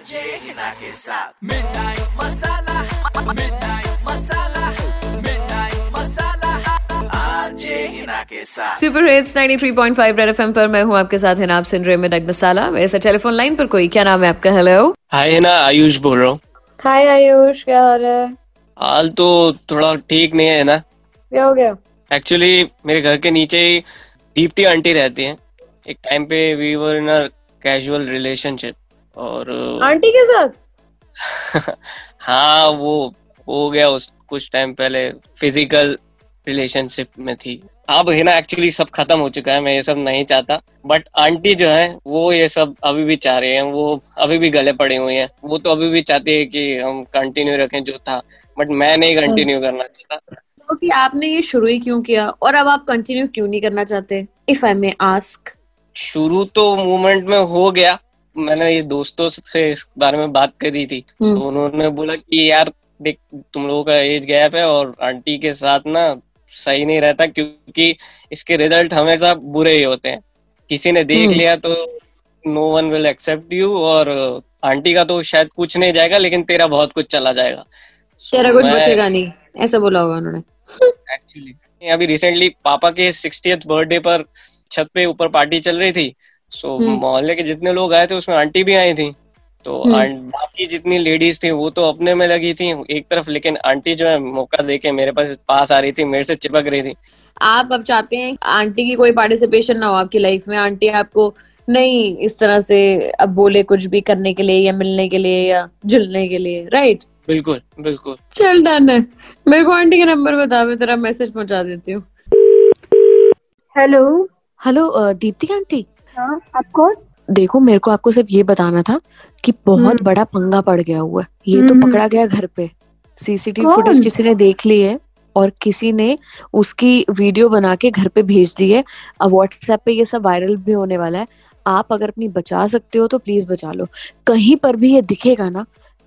RJ Hina के साथ midnight masala midnight masala midnight masala RJ Hina के साथ सुपर हिट्स 93.5 रेड एफएम पर मैं हूँ आपके साथ है आप सुन रहे हैं मिडनाइट मसाला मेरे साथ टेलीफोन लाइन पर कोई क्या नाम है आपका? हेलो हाय है ना आयुष बोल रहा हूँ। हाय आयुष क्या हाल है? हाल तो थोड़ा ठीक नहीं है ना क्या हो गया? एक्चुअली मेरे घर के नीचे ही दीप्ति आंटी रहती हैं। एक टाइम पे we were in a casual relationship और आंटी के साथ? हाँ वो हो गया उस कुछ टाइम पहले फ़िज़िकल रिलेशनशिप में थी। अब है ना एक्चुअली सब खत्म हो चुका है मैं ये सब नहीं चाहता। बट आंटी जो है वो ये सब अभी भी चाह रही हैं वो अभी भी गले पड़े हुए हैं। वो तो अभी भी चाहती है कि हम कंटिन्यू रखें जो था। बट मैं नहीं कंटिन्यू करना चाहता। क्योंकि तो आपने ये शुरू ही क्यों किया? और अब आप कंटिन्यू क्यों नहीं करना चाहते? इफ़ आई मे आस्क शुरू तो मूवमेंट में हो गया। मैंने ये दोस्तों से इस बारे में बात करी थी हम्म। तो उन्होंने बोला कि यार देख तुम लोगों का एज गैप है और आंटी के साथ ना सही नहीं रहता क्योंकि इसके रिज़ल्ट हमेशा बुरे ही होते हैं किसी ने देख हम्म। लिया तो no one will accept you और आंटी का तो शायद कुछ नहीं जाएगा लेकिन तेरा बहुत कुछ चला जाएगा तेरा कुछ बचेगा नहीं ऐसा बोला होगा उन्होंने एक्चुअली अभी रिसेंटली पापा के सिक्सटीथ बर्थडे पर छत पे ऊपर पार्टी चल रही थी सो हम्म। मोहल्ले के जितने लोग आए थे उसमें आंटी भी आई थी। तो हम्म। बाकी जितनी लेडीज़ थी वो तो अपने में लगी थी एक तरफ़। लेकिन आंटी जो है मौका देके मेरे पास पास आ रही थी मेरे से चिपक रही थी। आप अब चाहते हैं आंटी की कोई पार्टिसिपेशन ना हो आपकी लाइफ में? आंटी आपको नहीं इस तरह से अब बोले कुछ भी करने के लिए या मिलने के लिए या जुलने के लिए राइट बिल्कुल बिल्कुल। चल डन है। मेरे को आंटी का नंबर बता मैं तेरा मैसेज पहुँचा देती हूँ। Hello hello Dipti aunty? हाँ आप देखो मेरे को आपको सिर्फ़ ये बताना था कि बहुत हम्म। बड़ा पंगा पड़ गया हुआ है। ये तो हम्म। पकड़ा गया घर पे। सीसीटीवी फुटेज किसी ने देख ली है और किसी ने उसकी वीडियो बना के घर पे भेज दी है। अब व्हाट्सएप पे ये सब वायरल भी होने वाला है। आप अगर अपनी बचा सकते हो तो प्लीज़ बचा लो। कहीं पर भी ये दिखेगा ना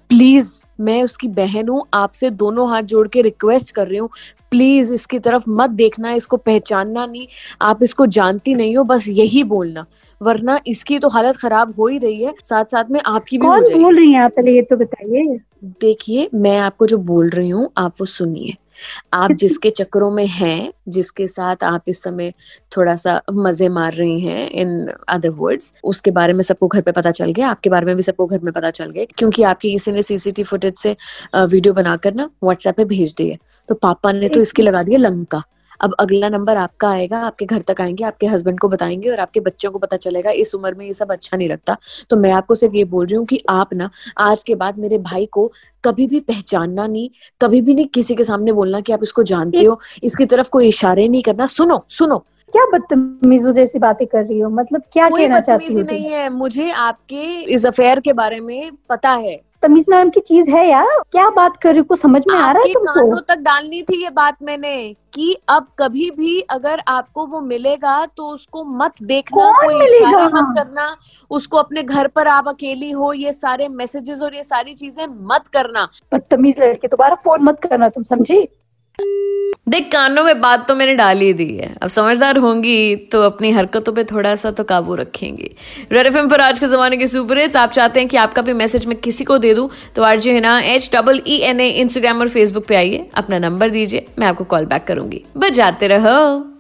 प्लीज़ मैं उसकी बहन हूँ आपसे दोनों हाथ जोड़ के रिक्वेस्ट कर रही हूँ। प्लीज़ इसकी तरफ़ मत देखना इसको पहचानना नहीं। आप इसको जानती नहीं हो बस यही बोलना। वरना इसकी तो हालत खराब हो ही रही है। साथ साथ में आपकी भी कौन बोल रही है आप पहले ये तो बताइए। देखिए मैं आपको जो बोल रही हूँ आप वो सुनिए। आप जिसके चक्करों में हैं जिसके साथ आप इस समय थोड़ा सा मज़े मार रही हैं इन अदर वर्ड्स उसके बारे में सबको घर पे पता चल गया आपके बारे में भी सबको घर में पता चल गया क्योंकि आपकी किसी ने सीसीटीवी फुटेज से वीडियो बनाकर ना व्हाट्सएप पे भेज दिए है। तो पापा ने तो इसकी लगा दिया लंका। अब अगला नंबर आपका आएगा आपके घर तक आएँगे आपके हस्बैंड को बताएँगे और आपके बच्चों को पता चलेगा इस उम्र में ये सब अच्छा नहीं लगता। तो मैं आपको सिर्फ़ ये बोल रही हूँ कि आप ना आज के बाद मेरे भाई को कभी भी पहचानना नहीं कभी भी नहीं किसी के सामने बोलना कि आप इसको जानते हो इसकी तरफ़ कोई इशारे नहीं करना। सुनो सुनो। क्या बदतमीजों जैसी बातें कर रही हो? मतलब क्या कहना चाहती हो नहीं है। मुझे आपके इस अफेयर के बारे में पता है। तमीज नाम की चीज़ है यार। क्या बात कर रही हो? को समझ में आ रहा है तुमको? कानों तक डालनी थी ये बात मैंने कि अब कभी भी अगर आपको वो मिलेगा तो उसको मत देखना कोई इशारा मत करना उसको अपने घर पर आप अकेली हो ये सारे मैसेजेस और ये सारी चीज़ें मत करना। बदतमीज लड़के दोबारा फ़ोन मत करना तुम समझी? देख, कानों में बात तो मैंने डाल ही दी है। अब समझदार होंगी तो अपनी हरकतों पे थोड़ा सा तो काबू रखेंगी। रेड एफ़ पर आज के जमाने के सुपर हिट्स, आप चाहते हैं कि आपका भी मैसेज मैं किसी को दे दूँ तो आरजे है ना H double E N A Instagram और फेसबुक पे आइए, अपना नंबर दीजिए, मैं आपको कॉल बैक करूँगी। बस जाते रहो।